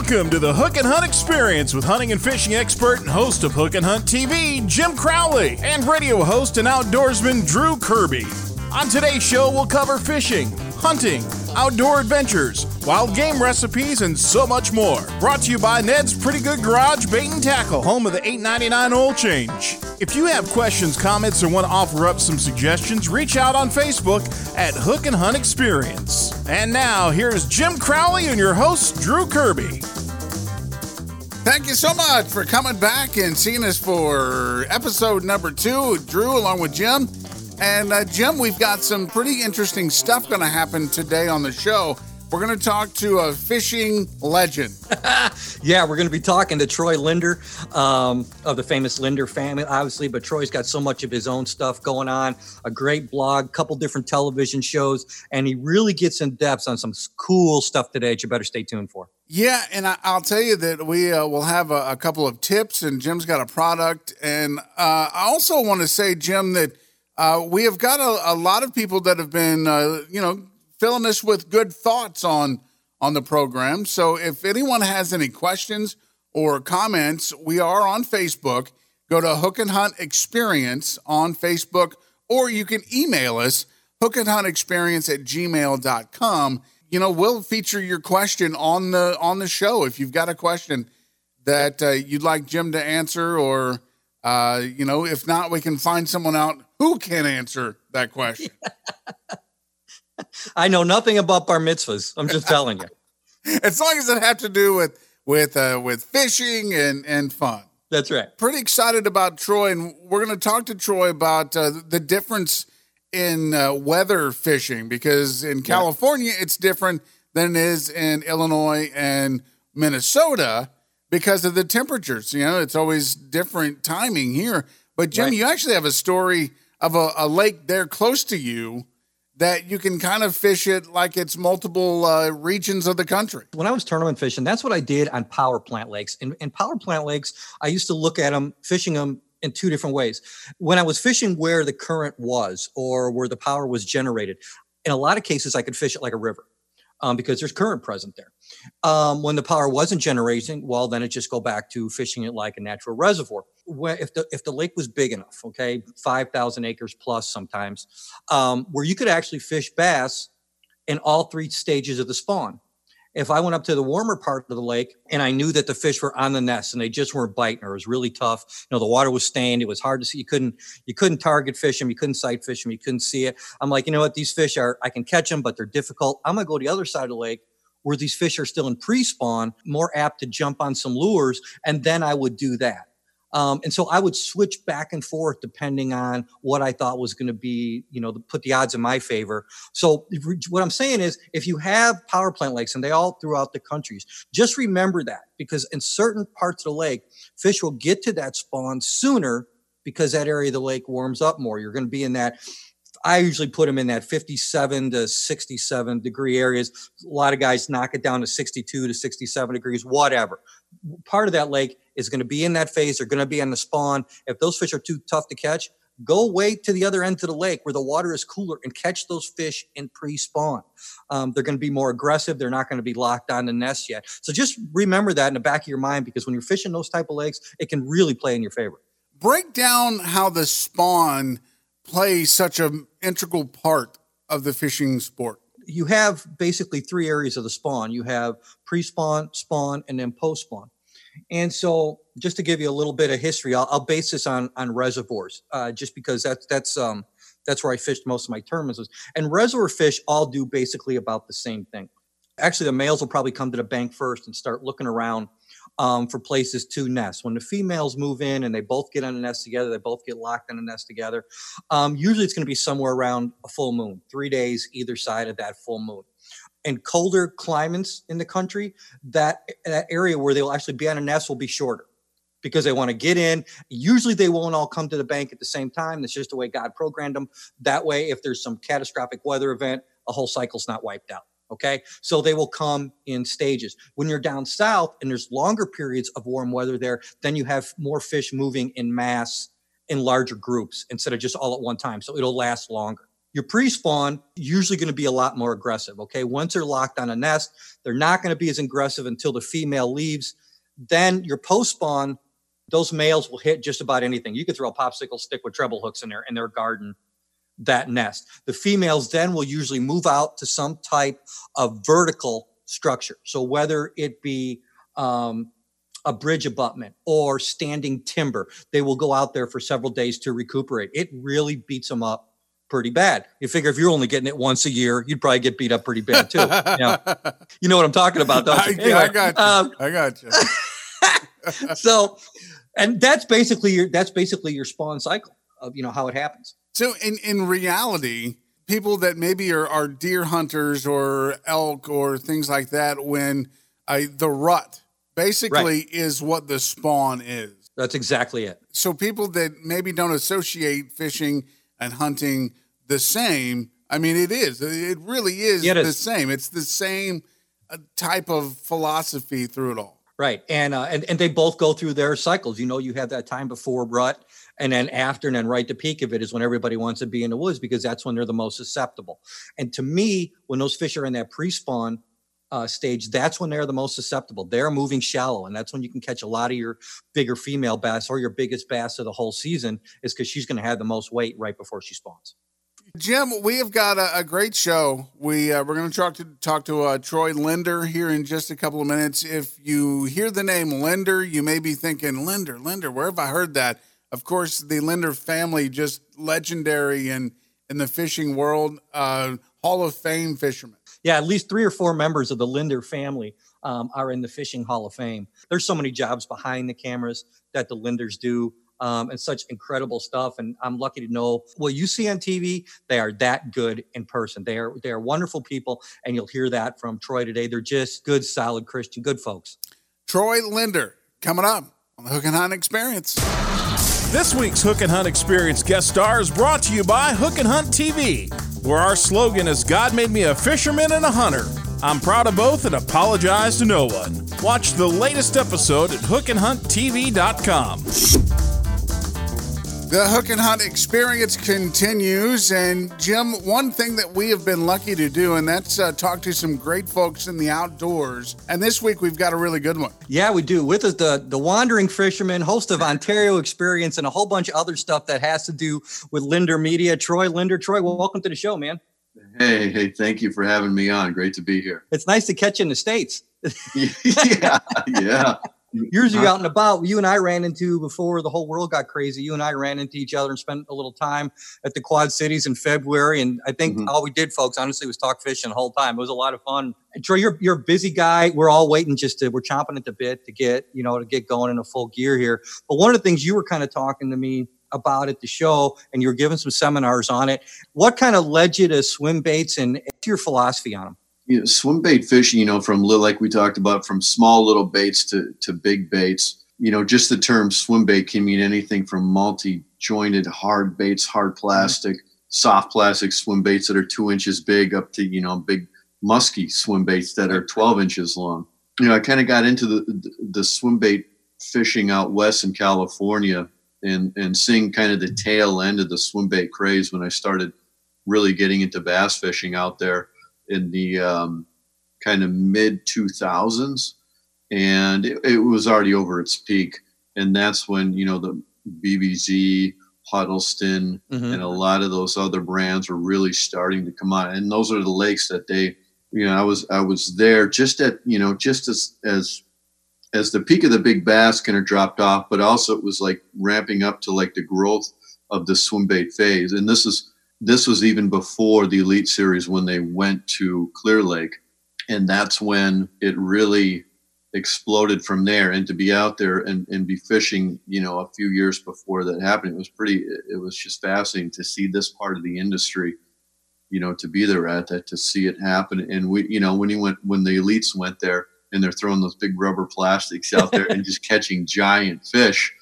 Welcome to the Hook and Hunt Experience with hunting and fishing expert and host of Hook and Hunt TV, Jim Crowley, and radio host and outdoorsman Drew Kirby. On today's show, we'll cover fishing, hunting, outdoor adventures, wild game recipes, and so much more. Brought to you by Ned's Pretty Good Garage Bait and Tackle, home of the $8.99 oil change. If you have questions, comments, or want to offer up some suggestions, reach out on Facebook at Hook and Hunt Experience. And now, here's Jim Crowley and your host, Drew Kirby. Thank you so much for coming back and seeing us for episode number two, Drew, along with Jim. And uh, Jim, we've got some pretty interesting stuff going to happen today on the show. We're going to talk to a fishing legend. yeah, we're going to be talking to Troy Lindner um, of the famous Lindner family, obviously. But Troy's got so much of his own stuff going on a great blog, couple different television shows, and he really gets in depth on some cool stuff today that you better stay tuned for. Yeah, and I, will tell you that we uh, will have a, a, couple of tips, and Jim's got a product. And uh, I also want to say, Jim, that uh, we have got a, a, lot of people that have been, uh, you know, filling us with good thoughts on on the program. So if anyone has any questions or comments, we are on Facebook. Go to Hook and Hunt Experience on Facebook, or you can email us, Hook and Hunt Experience at gmail.com. You know, we'll feature your question on the on the show. If you've got a question that uh, you'd like Jim to answer, or uh, you know, if not, we can find someone out who can answer that question. I know nothing about bar mitzvahs. I'm just telling you. as long as it have to do with with uh, with fishing and and fun. That's right. Pretty excited about Troy, and we're going to talk to Troy about uh, the difference in uh, weather fishing because in California yeah. it's different than it is in Illinois and Minnesota because of the temperatures. You know, it's always different timing here. But Jim, right. you actually have a story of a, a, lake there close to you that you can kind of fish it like it's multiple uh, regions of the country. When I was tournament fishing, that's what I did on power plant lakes. And, and power plant lakes, I used to look at them, fishing them in two different ways. When I was fishing where the current was or where the power was generated, in a lot of cases, I could fish it like a river um, because there's current present there. Um, when the power wasn't generating, well, then it just go back to fishing it like a natural reservoir. Where if the if the lake was big enough, okay, five thousand acres plus sometimes, um, where you could actually fish bass in all three stages of the spawn. If I went up to the warmer part of the lake and I knew that the fish were on the nest and they just weren't biting or it was really tough, you know, the water was stained, it was hard to see. You couldn't, you couldn't target fish them, you couldn't sight fish them, you couldn't see it. I'm like, you know what, these fish are, I can catch them, but they're difficult. I'm gonna go to the other side of the lake where these fish are still in pre-spawn, more apt to jump on some lures, and then I would do that. Um, and so I would switch back and forth depending on what I thought was going to be, you know, put the odds in my favor. So what I'm saying is, if you have power plant lakes, and they all throughout the countries, just remember that because in certain parts of the lake, fish will get to that spawn sooner because that area of the lake warms up more. You're going to be in that I usually put them in that 57 to 67 degree areas. A lot of guys knock it down to 62 to 67 degrees, whatever. Part of that lake is going to be in that phase. They're going to be on the spawn. If those fish are too tough to catch, go way to the other end of the lake where the water is cooler and catch those fish in pre-spawn. Um, they're going to be more aggressive. They're not going to be locked on the nest yet. So just remember that in the back of your mind because when you're fishing those type of lakes, it can really play in your favor. Break down how the spawn – play such an integral part of the fishing sport? You have basically three areas of the spawn. You have pre-spawn, spawn, and then post-spawn. And so, just to give you a little bit of history, I'll, I'll base this on on reservoirs, uh, just because that's that's um, that's where I fished most of my tournaments. And reservoir fish all do basically about the same thing. Actually, the males will probably come to the bank first and start looking around um, for places to nest. When the females move in and they both get on a nest together, they both get locked on a nest together. Um, usually it's going to be somewhere around a full moon, three days either side of that full moon. In colder climates in the country, that, that area where they'll actually be on a nest will be shorter because they want to get in. Usually they won't all come to the bank at the same time. That's just the way God programmed them. That way, if there's some catastrophic weather event, a whole cycle's not wiped out. Okay. So they will come in stages. When you're down south and there's longer periods of warm weather there, then you have more fish moving in mass in larger groups instead of just all at one time. So it'll last longer. Your pre-spawn usually going to be a lot more aggressive. Okay, once they're locked on a nest, they're not going to be as aggressive until the female leaves. Then your post-spawn, those males will hit just about anything. You could throw a popsicle stick with treble hooks in there in their garden that nest. The females then will usually move out to some type of vertical structure. So whether it be um, a bridge abutment or standing timber, they will go out there for several days to recuperate. It really beats them up pretty bad. You figure if you're only getting it once a year, you'd probably get beat up pretty bad too. you, know, you know what I'm talking about, don't you? Anyway, I got you. Um, I got you. so, and that's basically your that's basically your spawn cycle of you know how it happens. So in in reality, people that maybe are, are deer hunters or elk or things like that, when uh, the rut basically right. is what the spawn is. That's exactly it. So people that maybe don't associate fishing and hunting the same, I mean, it is. It really is it the is. same. It's the same uh, type of philosophy through it all. Right, and uh, and and they both go through their cycles. You know, you have that time before rut, and then after, and then right to peak of it is when everybody wants to be in the woods because that's when they're the most susceptible. And to me, when those fish are in that pre-spawn uh, stage, that's when they're the most susceptible. They're moving shallow, and that's when you can catch a lot of your bigger female bass or your biggest bass of the whole season, is because she's going to have the most weight right before she spawns. Jim, we have got a, a great show. We uh, we're going to talk to talk to uh, Troy Lindner here in just a couple of minutes. If you hear the name Lindner, you may be thinking Lindner, Lindner. Where have I heard that? Of course, the Lindner family, just legendary in in the fishing world, uh, Hall of Fame fishermen. Yeah, at least three or four members of the Lindner family um, are in the Fishing Hall of Fame. There's so many jobs behind the cameras that the Lindners do um, and such incredible stuff. And I'm lucky to know what you see on TV, they are that good in person. They are they are wonderful people, and you'll hear that from Troy today. They're just good, solid Christian, good folks. Troy Lindner coming up on the Hook and Hunt Experience. This week's Hook and Hunt Experience guest star is brought to you by Hook and Hunt TV, where our slogan is God made me a fisherman and a hunter. I'm proud of both and apologize to no one. Watch the latest episode at hookandhunttv.com. The Hook and Hunt experience continues. And Jim, one thing that we have been lucky to do, and that's uh, talk to some great folks in the outdoors. And this week we've got a really good one. Yeah, we do. With us, the, the Wandering Fisherman, host of Ontario Experience, and a whole bunch of other stuff that has to do with Lindner Media. Troy Lindner. Troy, well, welcome to the show, man. Hey, hey, thank you for having me on. Great to be here. It's nice to catch you in the States. yeah, yeah years ago out and about you and i ran into before the whole world got crazy you and i ran into each other and spent a little time at the quad cities in february and i think mm-hmm. all we did folks honestly was talk fishing the whole time. It was a lot of fun. And troy you're, you're a busy guy. We're all waiting just to we're chomping at the bit to get you know to get going in a full gear here. But one of the things you were kind of talking to me about at the show and you were giving some seminars on it what kind of led you to swim baits and your philosophy on them you know, swim bait fishing, you know, from like we talked about, from small little baits to, to big baits, you know, just the term swim bait can mean anything from multi jointed hard baits, hard plastic, mm-hmm. soft plastic swim baits that are two inches big up to, you know, big musky swim baits that are 12 inches long. You know, I kind of got into the, the, the swim bait fishing out west in California and, and seeing kind of the tail end of the swim bait craze when I started really getting into bass fishing out there in the um, kind of mid 2000s, and it, it, was already over its peak. And that's when you know the BBZ, Huddleston, mm-hmm. and a lot of those other brands were really starting to come on. And those are the lakes that they, you know, I was I was there just at you know just as as as the peak of the big bass kind of dropped off, but also it was like ramping up to like the growth of the swim bait phase. And this is this was even before the Elite Series when they went to Clear Lake. And that's when it really exploded from there. And to be out there and, and be fishing, you know, a few years before that happened, it was pretty, it was just fascinating to see this part of the industry, you know, to be there at that, to see it happen. And we, you know, when he went, when the elites went there and they're throwing those big rubber plastics out there and just catching giant fish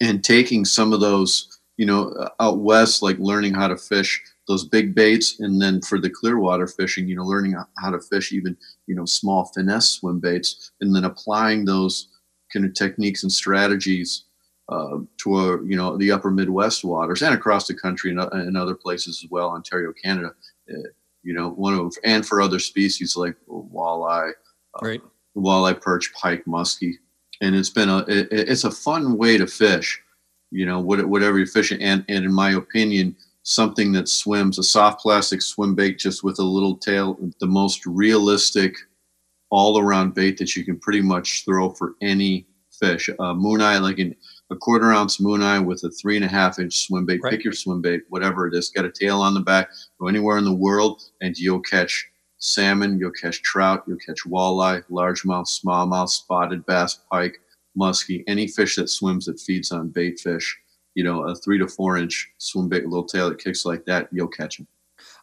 and taking some of those, you know, uh, out west, like learning how to fish those big baits, and then for the clear water fishing, you know, learning how to fish even, you know, small finesse swim baits, and then applying those kind of techniques and strategies uh, to uh, you know the upper Midwest waters and across the country and, and other places as well, Ontario, Canada. Uh, you know, one of and for other species like walleye, uh, right, walleye, perch, pike, muskie, and it's been a it, it's a fun way to fish. You know, whatever you're fishing, and and in my opinion, something that swims a soft plastic swim bait just with a little tail, the most realistic all around bait that you can pretty much throw for any fish. Uh, moon eye, like an a quarter ounce moon eye with a three and a half inch swim bait. Right. Pick your swim bait, whatever it is. Got a tail on the back. Go anywhere in the world, and you'll catch salmon. You'll catch trout. You'll catch walleye, largemouth, smallmouth, spotted bass, pike, muskie, any fish that swims that feeds on bait fish. You know, a three to four inch swim bait, little tail that kicks like that, you'll catch them.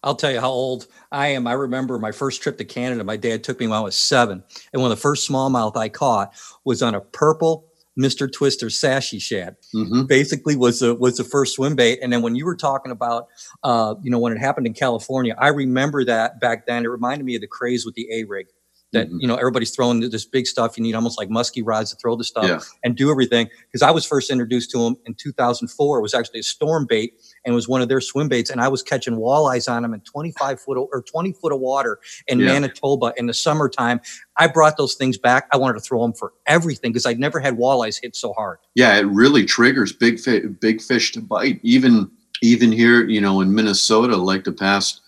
I'll tell you how old I am. I remember my first trip to Canada. My dad took me when I was seven, and one of the first smallmouth I caught was on a purple Mr. Twister Sassy Shad. Mm-hmm. Basically, was the was the first swim bait. And then when you were talking about, uh, you know, when it happened in California, I remember that back then. It reminded me of the craze with the A rig that mm-hmm. you know everybody's throwing this big stuff. You need almost like musky rods to throw the stuff yeah. and do everything. Because I was first introduced to them in 2004. It was actually a storm bait and it was one of their swim baits, and I was catching walleyes on them in 25 foot or 20 foot of water in yeah. Manitoba in the summertime. I brought those things back. I wanted to throw them for everything because I'd never had walleyes hit so hard. Yeah, it really triggers big fi- big fish to bite. Even even here, you know, in Minnesota, like the past,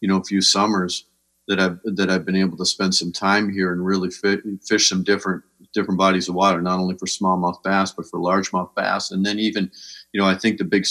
you know, few summers that I've that I've been able to spend some time here and really fit, fish some different different bodies of water, not only for smallmouth bass but for largemouth bass, and then even, you know, I think the big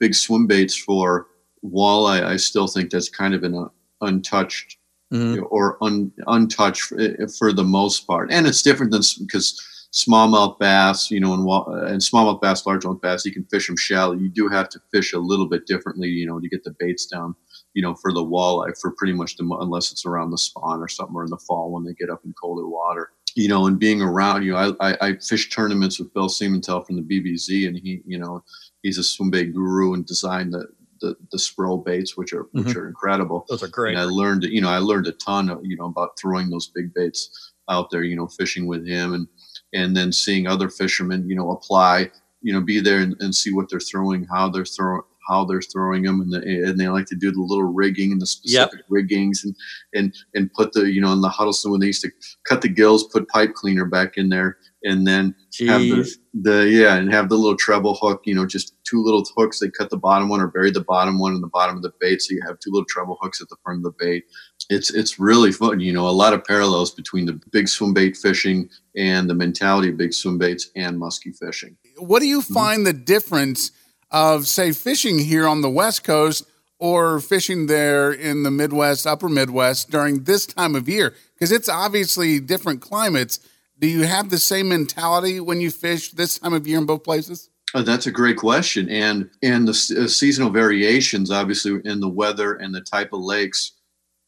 big swim baits for walleye, I still think that's kind of an untouched mm-hmm. or un, untouched for, eh, for, the most part, and it's different than because smallmouth bass, you know, and, and smallmouth bass, largemouth bass, you can fish them shallow. You do have to fish a little bit differently, you know, to get the baits down you know, for the walleye for pretty much the unless it's around the spawn or something or in the fall when they get up in colder water. You know, and being around you, know, I, I, I fish tournaments with Bill Siemantel from the BBZ, and he, you know, he's a swim bait guru and designed the the, the Spro baits, which are mm-hmm. which are incredible. Those are great. And I learned, you know, I learned a ton, of, you know, about throwing those big baits out there, you know, fishing with him, and and then seeing other fishermen, you know, apply, you know, be there and, and see what they're throwing, how they're throwing, how they're throwing them, and, the, and they like to do the little rigging and the specific yep. riggings, and and and put the you know in the Huddleston when they used to cut the gills, put pipe cleaner back in there, and then Jeez. have the, the yeah, and have the little treble hook, you know, just two little hooks. They cut the bottom one or bury the bottom one in the bottom of the bait, so you have two little treble hooks at the front of the bait. It's it's really fun, you know, a lot of parallels between the big swim bait fishing and the mentality of big swim baits and musky fishing. What do you mm-hmm. find mm-hmm. the difference? Of, say, fishing here on the West Coast or fishing there in the Midwest, upper Midwest during this time of year? Because it's obviously different climates. Do you have the same mentality when you fish this time of year in both places? Oh, that's a great question, and and the uh, seasonal variations, obviously, in the weather and the type of lakes,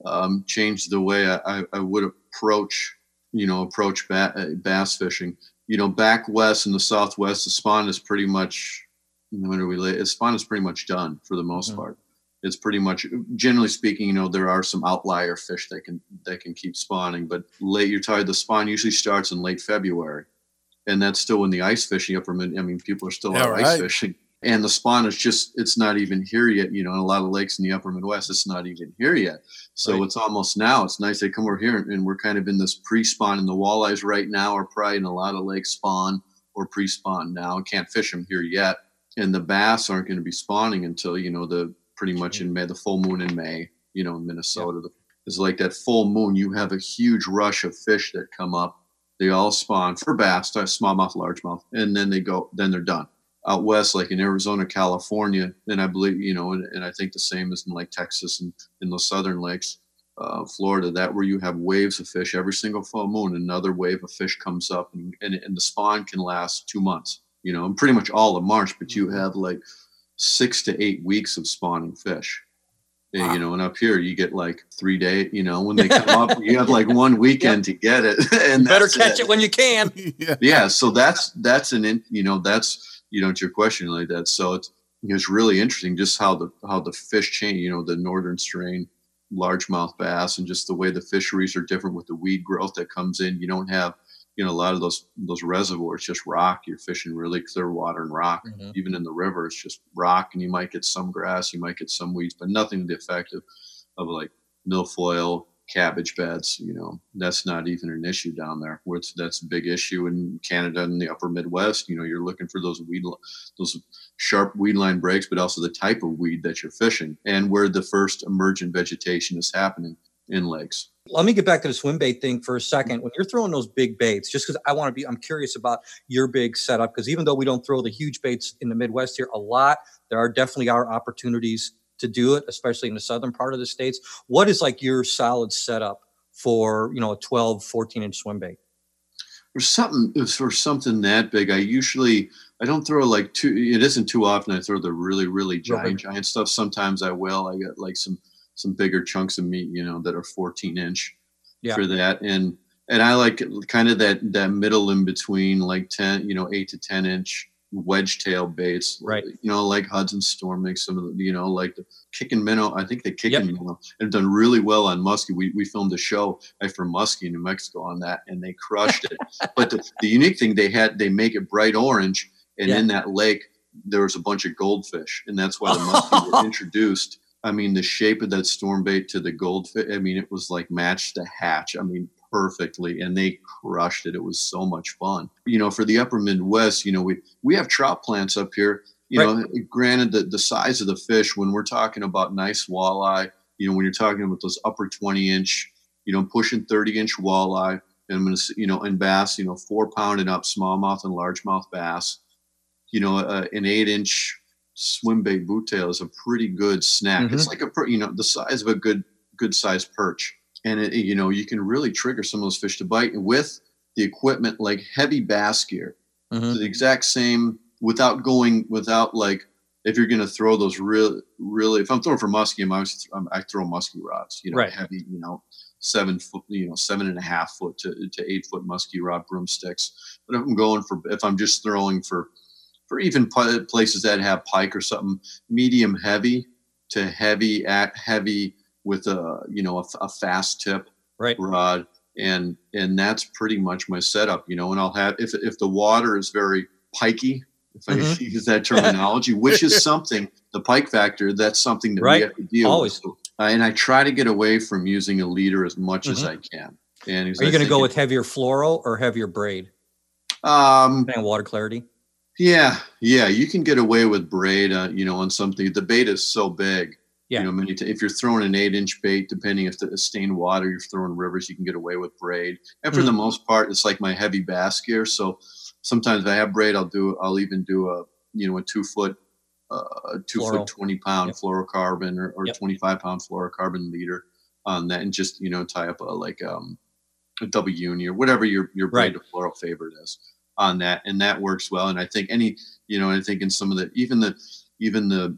um, change the way I, I, would approach, you know, approach ba- uh, bass fishing. You know, back west in the Southwest, the spawn is pretty much when are we late? Spawn is pretty much done for the most mm-hmm. part. It's pretty much, generally speaking, you know, there are some outlier fish that can that can keep spawning, but late you're tired. The spawn usually starts in late February, and that's still when the ice fishing upper mid. I mean, people are still yeah, out right. ice fishing, and the spawn is just it's not even here yet. You know, in a lot of lakes in the upper Midwest, it's not even here yet. So right. it's almost now. It's nice they come over here, and we're kind of in this pre-spawn. And the walleyes right now are probably in a lot of lakes spawn or pre-spawn now. Can't fish them here yet and the bass aren't going to be spawning until you know the pretty much in May, the full moon in May. You know, in Minnesota, yeah. it's like that full moon. You have a huge rush of fish that come up. They all spawn for bass, smallmouth, largemouth, and then they go. Then they're done. Out west, like in Arizona, California, and I believe you know, and, and I think the same is in like Texas and in the southern lakes. Uh, Florida, that where you have waves of fish every single full moon, another wave of fish comes up, and, and, and the spawn can last two months you know, and pretty much all of March, but you mm-hmm. have like six to eight weeks of spawning fish. Wow. You know, and up here you get like three days. You know, when they come up, you have like one weekend yep. to get it, and you better catch it. it. when you can. yeah. yeah, so that's that's an you know that's you know to your question like that. So it's it's really interesting just how the how the fish change. You know, the northern strain largemouth bass and just the way the fisheries are different with the weed growth that comes in. You don't have you know a lot of those those reservoirs just rock. You're fishing really clear water and rock. Mhm. Even in the river, it's just rock, and you might get some grass, you might get some weeds, but nothing to the effect of, of like milfoil, cabbage beds. You know, that's not even an issue down there. Where it's that's a big issue in Canada and the Upper Midwest. You know, you're looking for those weed, those sharp weed line breaks, but also the type of weed that you're fishing and where the first emergent vegetation is happening in lakes. Let me get back to the swim bait thing for a second. When you're throwing those big baits, just because I want to be, I'm curious about your big setup. Because even though we don't throw the huge baits in the Midwest here a lot, there are definitely are opportunities to do it, especially in the southern part of the states. What is like your solid setup for you know a 12, 14 inch swim bait? For something for something that big, I usually I don't throw like too. It isn't too often. I throw the really really giant giant stuff. Sometimes I will. I got like some some bigger chunks of meat, you know, that are 14 inch Yeah. for that, and and I like kind of that that middle in between, like 10, you know, eight to 10 inch wedge tail baits, Right. You know, like Hudson Storm makes some of the, you know, like the kicking minnow. I think the Yep. kicking minnow have done really well on muskie. We we filmed a show for muskie in New Mexico on that, and they crushed it. but the, the unique thing they had, they make it bright orange, and Yeah. in that lake there was a bunch of goldfish, and that's why the muskie were introduced. I mean, the shape of that storm bait to the goldfish. I mean, it was like matched the hatch. I mean, perfectly, and they crushed it. It was so much fun. You know, for the Upper Midwest, you know, we we have trout plants up here. You know, granted the the size of the fish when we're talking about nice walleye. You know, when you're talking about those upper 20 inch, you know, pushing 30 inch walleye, and I'm gonna, you know, and bass, you know, four pound and up, smallmouth and largemouth bass. You know, uh, an eight inch swim bait boot tail is a pretty good snack. It's like a, you know, the size of a good good sized perch, and it, you know, you can really trigger some of those fish to bite with the equipment like heavy bass gear Mhm. the exact same without going without like if you're going to throw those real really if i'm throwing for muskie i'm always I'm, i throw muskie rods you know Right. heavy you know seven foot you know seven and a half foot to, to eight foot muskie rod broomsticks but if i'm going for if i'm just throwing for for even places that have pike or something medium heavy to heavy at heavy with a you know a, a fast tip Right. rod and and that's pretty much my setup you know and i'll have if if the water is very pikey if i Mhm. use that terminology which is something the pike factor that's something that Right. we have to deal Always. with uh, and i try to get away from using a leader as much as Mhm. i can and Are you going to go with heavier fluoro or heavier braid? um on water clarity. Yeah yeah you can get away with braid uh, you know on something the bait is so big Yeah. you know many t- if you're throwing an eight inch bait depending if the stained water you're throwing rivers you can get away with braid and for the Mm-hmm. most part it's like my heavy bass gear so sometimes if i have braid i'll do i'll even do a you know a two foot uh two Fluoro. foot 20 pound Yep. fluorocarbon or, or Yep. 25 pound fluorocarbon leader on that and just you know tie up a like um a double uni or whatever your your braid Right. to fluoro favorite is on that and that works well. And i think any you know i think in some of the even the even the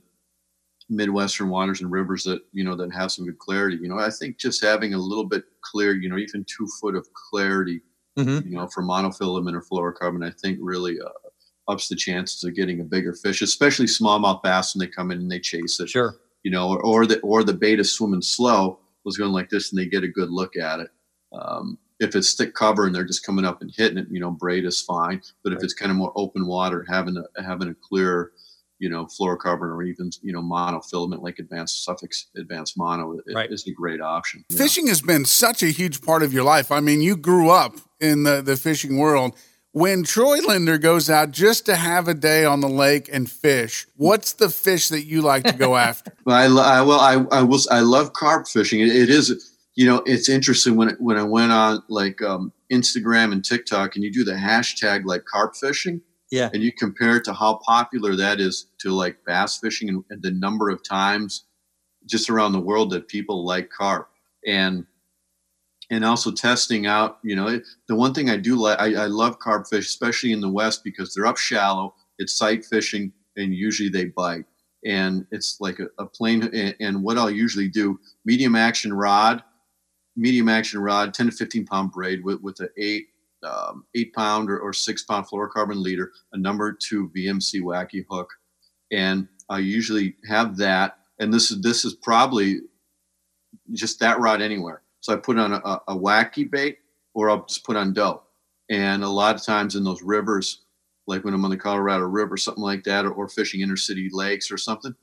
midwestern waters and rivers that you know that have some good clarity you know i think just having a little bit clear you know even two foot of clarity hmm you know for monofilament or fluorocarbon i think really uh, ups the chances of getting a bigger fish especially smallmouth bass when they come in and they chase it. Sure. you know or, or the or the bait is swimming slow was going like this and they get a good look at it. Um, if it's thick cover and they're just coming up and hitting it you know braid is fine but if Right. it's kind of more open water having a having a clear you know fluorocarbon or even you know monofilament like advanced Sufix advanced mono i- Right. is a great option Yeah. Fishing has been such a huge part of your life. I mean, you grew up in the, the fishing world. When Troy Lindner goes out just to have a day on the lake and fish, what's the fish that you like to go after? Well, I, I well, I, I was, I love carp fishing. It, it is, you know, it's interesting when it, when I went on like um, Instagram and TikTok, and you do the hashtag like carp fishing, Yeah. and you compare it to how popular that is to like bass fishing and, and the number of times just around the world that people like carp, and and also testing out. You know, it, the one thing I do like, I, I love carp fish, especially in the West because they're up shallow. It's sight fishing, and usually they bite and it's like a, a plain and, and what i'll usually do medium action rod medium action rod 10 to 15 pound braid with, with an eight um, eight pound or, or six pound fluorocarbon leader a number two vmc wacky hook and i usually have that and this is this is probably just that rod anywhere so i put on a, a, wacky bait or i'll just put on dough And a lot of times in those rivers, like when I'm on the Colorado River, something like that, or, or fishing intercity lakes or something.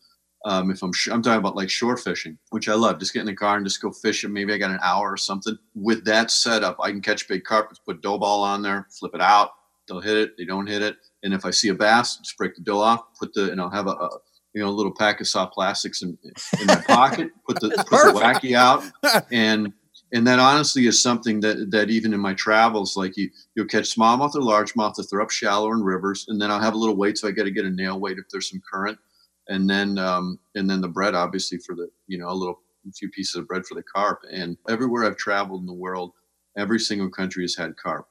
Um, if I'm sh- I'm talking about like shore fishing, which I love, just get in the car and just go fishing. Maybe I got an hour or something. With that setup, I can catch big carp. Put dough ball on there, flip it out. They'll hit it. They don't hit it. And if I see a bass, just break the dough off. Put the and I'll have a, a you know a little pack of soft plastics in in my pocket. Put the put the wacky out and and that honestly is something that that even in my travels, like you you'll catch smallmouth or largemouth if they're up shallow in rivers, and then I'll have a little weight, so I got to get a nail weight if there's some current, and then um, and then the bread obviously for the you know a little a few pieces of bread for the carp. And everywhere I've traveled in the world, every single country has had carp,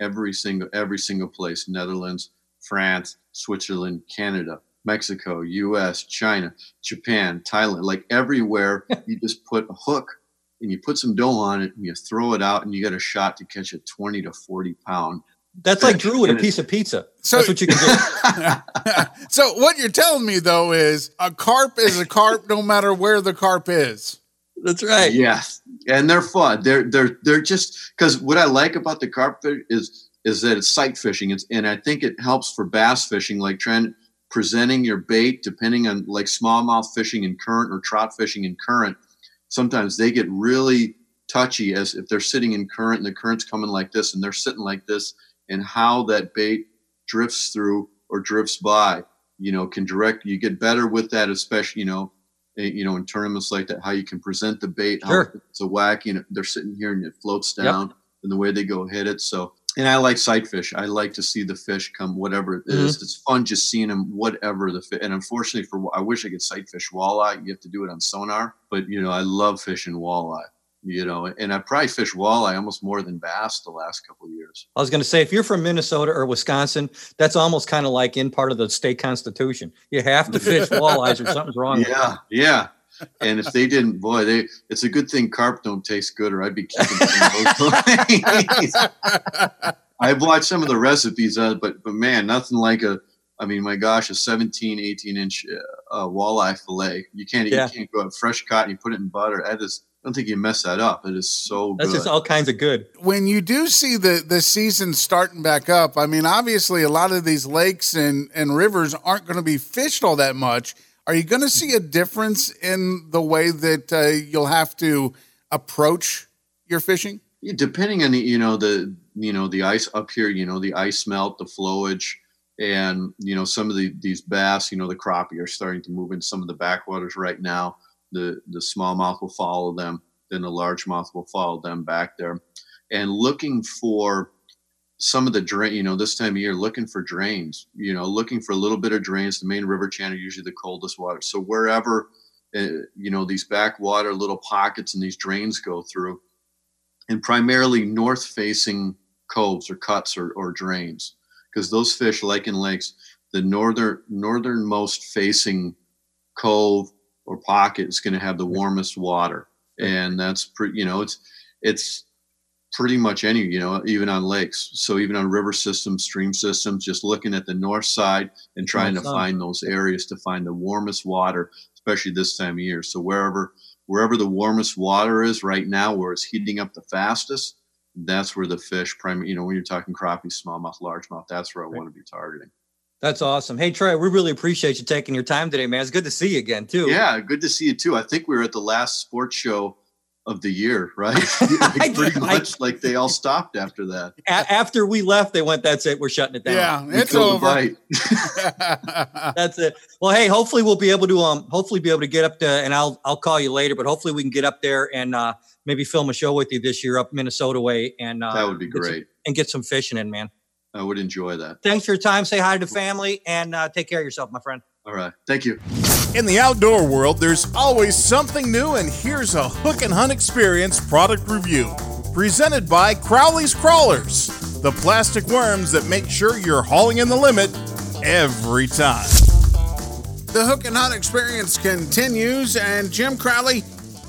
every single every single place, Netherlands, France, Switzerland, Canada, Mexico, U.S., China, Japan, Thailand, like everywhere, you just put a hook and you put some dough on it and you throw it out and you get a shot to catch a 20 to 40 pound. That's like Drew with a piece of pizza. So, That's what you can do. so what you're telling me though is a carp is a carp no matter where the carp is. That's right. Yes. And they're fun. They're they're they're just because what I like about the carp is is that it's sight fishing. It's and I think it helps for bass fishing, like trying presenting your bait depending on like smallmouth fishing in current or trout fishing in current sometimes they get really touchy as if they're sitting in current and the current's coming like this and they're sitting like this and how that bait drifts through or drifts by you know can direct you get better with that especially you know eh, you know in tournaments like that how you can present the bait sure. how it's a wacky and they're sitting here and it floats down yep. and the way they go hit it so and I like sight fish. I like to see the fish come, whatever it is. Mm-hmm. It's fun just seeing them, whatever the fish. And unfortunately, for I wish I could sight fish walleye. You have to do it on sonar, but you know, I love fishing walleye. You know, and I probably fish walleye almost more than bass the last couple of years. I was going to say, if you're from Minnesota or Wisconsin, that's almost kind of like in part of the state constitution. You have to fish walleyes, or something's wrong. Yeah, yeah and if they didn't, boy, they it's a good thing carp don't taste good, or I'd be keeping. I've watched some of the recipes, uh, but but man, nothing like a. I mean, my gosh, a 17, 18 inch uh, walleye fillet. You can't yeah. you can't go out fresh caught and you put it in butter. That is, I don't think you mess that up. It is so. Good. That's good. just all kinds of good. When you do see the the season starting back up, I mean, obviously a lot of these lakes and and rivers aren't going to be fished all that much. Are you going to see a difference in the way that uh, you'll have to approach your fishing? Yeah, depending on the you know the you know the ice up here, you know the ice melt, the flowage, and you know some of the these bass, you know the crappie are starting to move into some of the backwaters right now. The the smallmouth will follow them, then the largemouth will follow them back there, and looking for some of the drain, you know, this time of year, looking for drains, you know, looking for a little bit of drains. The main river channel usually the coldest water. So wherever, uh, you know, these backwater little pockets and these drains go through, and primarily north facing coves or cuts or, or drains, because those fish, like in lakes, the northern northernmost facing cove or pocket is going to have the warmest water, and that's pretty. You know, it's it's pretty much any, you know, even on lakes. So even on river systems, stream systems, just looking at the north side and trying north to side. find those areas to find the warmest water, especially this time of year. So wherever wherever the warmest water is right now, where it's heating up the fastest, that's where the fish, prime, you know, when you're talking crappie, smallmouth, largemouth, that's where I right. want to be targeting. That's awesome. Hey Trey, we really appreciate you taking your time today, man. It's good to see you again too. Yeah, good to see you too. I think we were at the last sports show of the year, right? like pretty much like they all stopped after that. A- after we left, they went, that's it, we're shutting it down. Yeah, we it's over. that's it. Well, hey, hopefully we'll be able to um hopefully be able to get up to and I'll I'll call you later, but hopefully we can get up there and uh maybe film a show with you this year up Minnesota way and uh that would be great. Some, and get some fishing in, man. I would enjoy that. Thanks for your time. Say hi to the family and uh, take care of yourself, my friend. All right. Thank you. In the outdoor world, there's always something new, and here's a Hook and Hunt Experience product review. Presented by Crowley's Crawlers, the plastic worms that make sure you're hauling in the limit every time. The Hook and Hunt Experience continues, and Jim Crowley,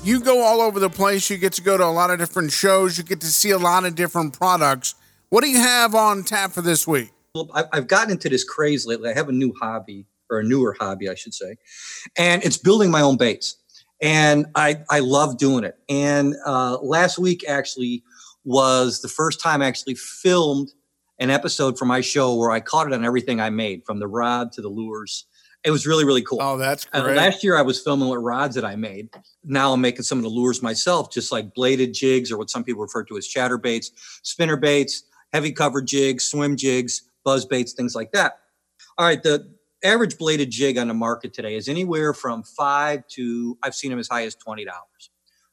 you go all over the place. You get to go to a lot of different shows, you get to see a lot of different products. What do you have on tap for this week? Well, I've gotten into this craze lately. I have a new hobby or a newer hobby, I should say. And it's building my own baits. And I, I love doing it. And uh, last week, actually, was the first time I actually filmed an episode for my show where I caught it on everything I made, from the rod to the lures. It was really, really cool. Oh, that's Uh, great. last year I was filming with rods that I made. Now I'm making some of the lures myself, just like bladed jigs or what some people refer to as chatter baits, spinner baits, heavy cover jigs, swim jigs, buzz baits, things like that. All right, the average bladed jig on the market today is anywhere from five to I've seen them as high as twenty dollars.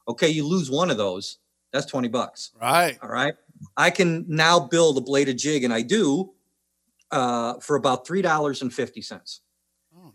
Okay, you lose one of those, that's twenty bucks. right. All right. I can now build a bladed jig, and I do uh, for about three dollars and fifty cents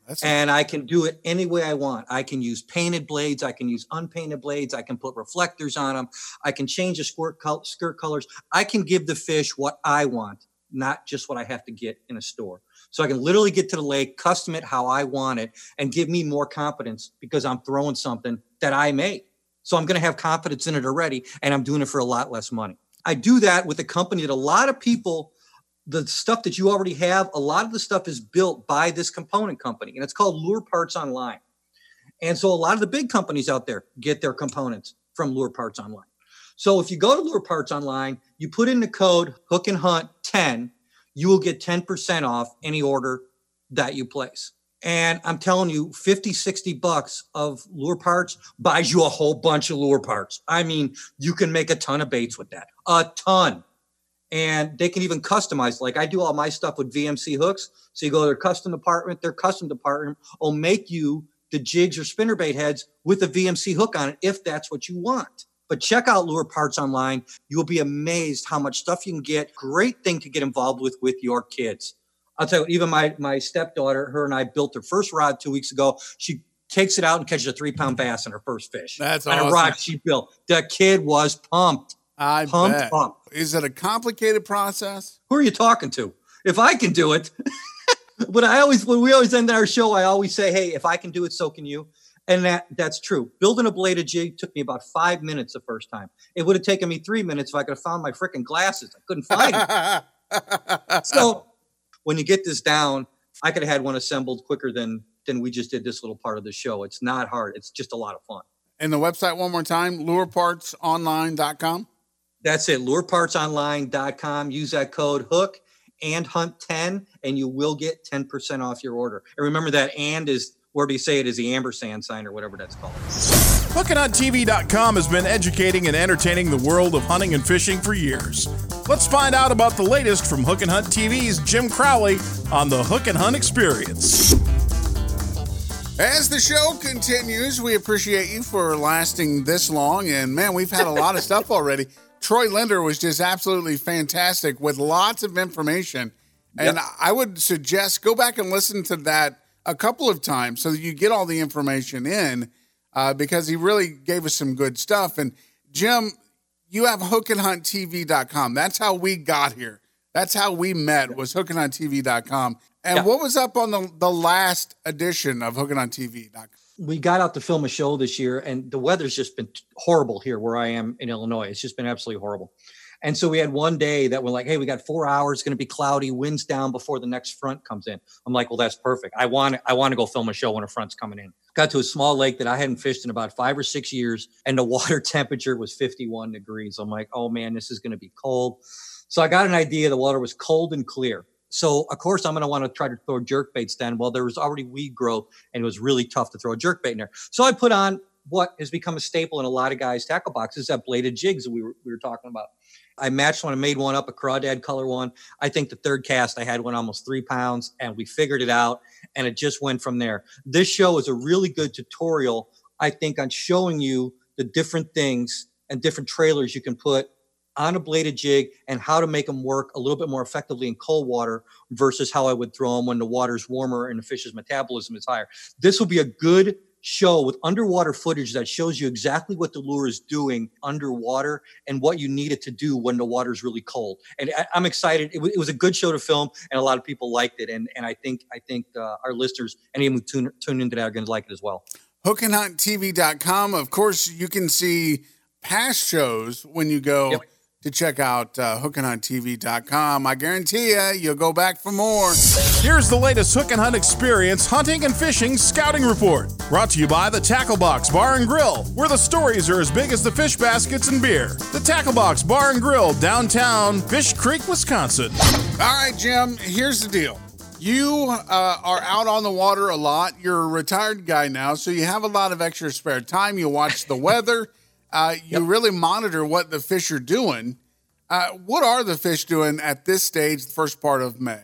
that's and I can do it any way I want. I can use painted blades, I can use unpainted blades, I can put reflectors on them, I can change the skirt, col- skirt colors. I can give the fish what I want, not just what I have to get in a store. So I can literally get to the lake, custom it how I want it, and give me more confidence because I'm throwing something that I made. So I'm going to have confidence in it already, and I'm doing it for a lot less money. I do that with a company that a lot of people the stuff that you already have, a lot of the stuff is built by this component company, and it's called Lure Parts Online. And so a lot of the big companies out there get their components from Lure Parts Online. So if you go to Lure Parts Online, you put in the code Hook and Hunt 10, you will get 10% off any order that you place. And I'm telling you, 50, 60 bucks of lure parts buys you a whole bunch of lure parts. I mean, you can make a ton of baits with that, a ton and they can even customize. Like I do all my stuff with VMC hooks. So you go to their custom department, their custom department will make you the jigs or spinnerbait heads with a VMC hook on it if that's what you want. But check out Lure Parts online. You will be amazed how much stuff you can get. Great thing to get involved with with your kids. I'll tell you, even my my stepdaughter, her and I built her first rod two weeks ago. She takes it out and catches a three pound bass on her first fish. That's on awesome. a rod she built. The kid was pumped, I pumped bet. up. Is it a complicated process? who are you talking to? If I can do it, but I always when we always end our show, I always say, "Hey, if I can do it, so can you." And that that's true. Building a bladed jig took me about five minutes the first time. It would have taken me three minutes if I could have found my freaking glasses. I couldn't find them. so when you get this down, I could have had one assembled quicker than than we just did this little part of the show. It's not hard. It's just a lot of fun. and the website one more time, lurepartsonline.com. That's it. Lurepartsonline.com. Use that code hook and hunt 10 and you will get 10% off your order. And remember that and is where do you say it is the ampersand sign or whatever that's called. HookandHuntTV.com has been educating and entertaining the world of hunting and fishing for years. Let's find out about the latest from Hook and Hunt TV's Jim Crowley on the Hook and Hunt Experience. As the show continues, we appreciate you for lasting this long. And man, we've had a lot of stuff already. Troy Lindner was just absolutely fantastic with lots of information. And I would suggest go back and listen to that a couple of times so that you get all the information in uh, because he really gave us some good stuff. And Jim, you have hookandhunttv.com. That's how we got here. That's how we met was hookandhunttv.com. And Yeah. what was up on the, the last edition of hookandhunttv.com? We got out to film a show this year and the weather's just been horrible here where I am in Illinois. It's just been absolutely horrible. And so we had one day that we're like, hey, we got four hours, it's gonna be cloudy, winds down before the next front comes in. I'm like, well, that's perfect. I want I want to go film a show when a front's coming in. Got to a small lake that I hadn't fished in about five or six years, and the water temperature was 51 degrees. I'm like, oh man, this is gonna be cold. So I got an idea. The water was cold and clear. So of course I'm gonna want to try to throw jerk baits then. Well, there was already weed growth and it was really tough to throw a jerk bait in there. So I put on what has become a staple in a lot of guys' tackle boxes, that bladed jigs that we were, we were talking about. I matched one I made one up, a crawdad color one. I think the third cast, I had one almost three pounds, and we figured it out, and it just went from there. This show is a really good tutorial, I think, on showing you the different things and different trailers you can put on a bladed jig and how to make them work a little bit more effectively in cold water versus how I would throw them when the water's warmer and the fish's metabolism is higher. This will be a good show with underwater footage that shows you exactly what the lure is doing underwater and what you need it to do when the water's really cold. And I, I'm excited. It, wa- it was a good show to film, and a lot of people liked it. And and I think I think uh, our listeners, any of them who tune tune into that, are going to like it as well. hookandhunttv.com. Of course, you can see past shows when you go Yep. To check out uh, hookandhunttv.com. I guarantee you, you'll go back for more. Here's the latest Hook and Hunt Experience hunting and fishing scouting report. Brought to you by the Tackle Box Bar and Grill, where the stories are as big as the fish baskets and beer. The Tackle Box Bar and Grill, downtown Fish Creek, Wisconsin. All right, Jim, here's the deal. You uh, are out on the water a lot. You're a retired guy now, so you have a lot of extra spare time. You watch the weather. Uh, you yep. really monitor what the fish are doing. Uh, what are the fish doing at this stage, the first part of May?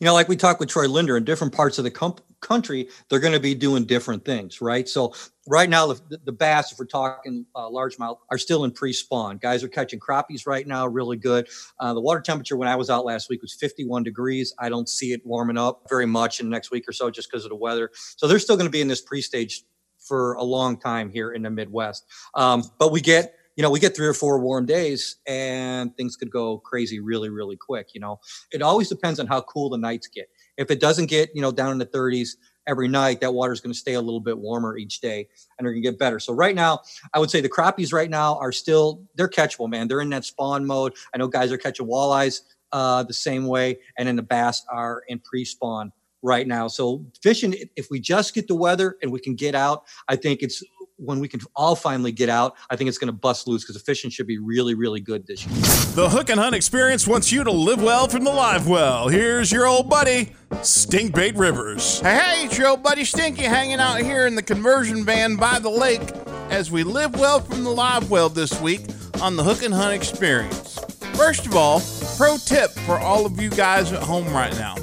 You know, like we talked with Troy Lindner in different parts of the com- country, they're going to be doing different things, right? So right now, the, the bass, if we're talking uh, largemouth, are still in pre-spawn. Guys are catching crappies right now, really good. Uh, the water temperature when I was out last week was 51 degrees. I don't see it warming up very much in the next week or so, just because of the weather. So they're still going to be in this pre-stage for a long time here in the Midwest. Um, but we get you know, we get three or four warm days and things could go crazy really, really quick. You know, it always depends on how cool the nights get. If it doesn't get, you know, down in the 30s every night, that water is going to stay a little bit warmer each day and they're going to get better. So right now, I would say the crappies right now are still, they're catchable, man. They're in that spawn mode. I know guys are catching walleyes uh, the same way. And then the bass are in pre-spawn right now. So fishing, if we just get the weather and we can get out, I think it's when we can all finally get out, I think it's going to bust loose because the fishing should be really, really good this year. The Hook and Hunt Experience wants you to live well from the live well. Here's your old buddy, Stinkbait Rivers. Hey, hey, it's your old buddy Stinky hanging out here in the conversion van by the lake as we live well from the live well this week on the Hook and Hunt Experience. First of all, pro tip for all of you guys at home right now.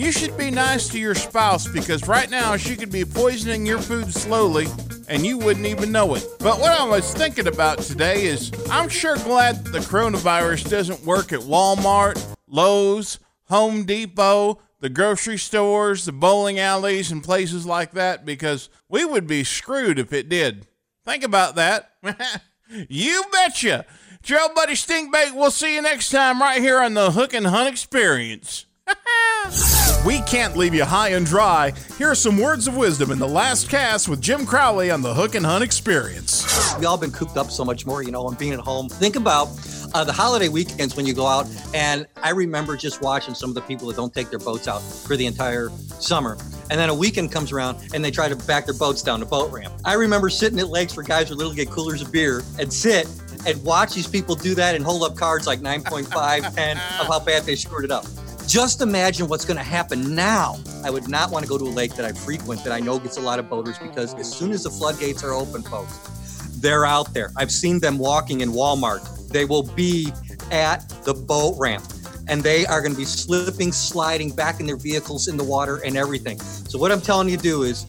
You should be nice to your spouse because right now she could be poisoning your food slowly and you wouldn't even know it. But what I was thinking about today is I'm sure glad the coronavirus doesn't work at Walmart, Lowe's, Home Depot, the grocery stores, the bowling alleys, and places like that because we would be screwed if it did. Think about that. you betcha. Trail Buddy Stinkbait, we'll see you next time right here on the Hook and Hunt Experience. we can't leave you high and dry. Here are some words of wisdom in the last cast with Jim Crowley on the Hook and Hunt Experience. We all been cooped up so much more, you know, and being at home. Think about uh, the holiday weekends when you go out, and I remember just watching some of the people that don't take their boats out for the entire summer. And then a weekend comes around and they try to back their boats down the boat ramp. I remember sitting at lakes where guys would literally get coolers of beer and sit and watch these people do that and hold up cards like 9.5, 10 of how bad they screwed it up. Just imagine what's going to happen now. I would not want to go to a lake that I frequent that I know gets a lot of boaters because as soon as the floodgates are open, folks, they're out there. I've seen them walking in Walmart. They will be at the boat ramp and they are going to be slipping, sliding back in their vehicles in the water and everything. So, what I'm telling you to do is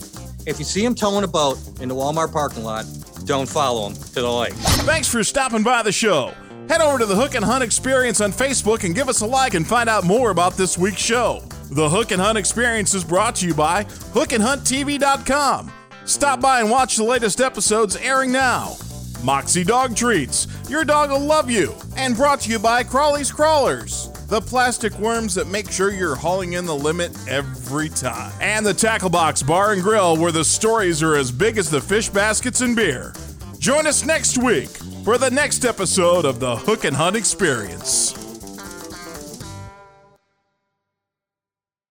if you see them towing a boat in the Walmart parking lot, don't follow them to the lake. Thanks for stopping by the show. Head over to the Hook and Hunt Experience on Facebook and give us a like and find out more about this week's show. The Hook and Hunt Experience is brought to you by hookandhunttv.com. Stop by and watch the latest episodes airing now. Moxie Dog Treats, your dog will love you. And brought to you by Crawley's Crawlers, the plastic worms that make sure you're hauling in the limit every time. And the Tackle Box Bar and Grill, where the stories are as big as the fish baskets and beer. Join us next week for the next episode of the Hook and Hunt Experience.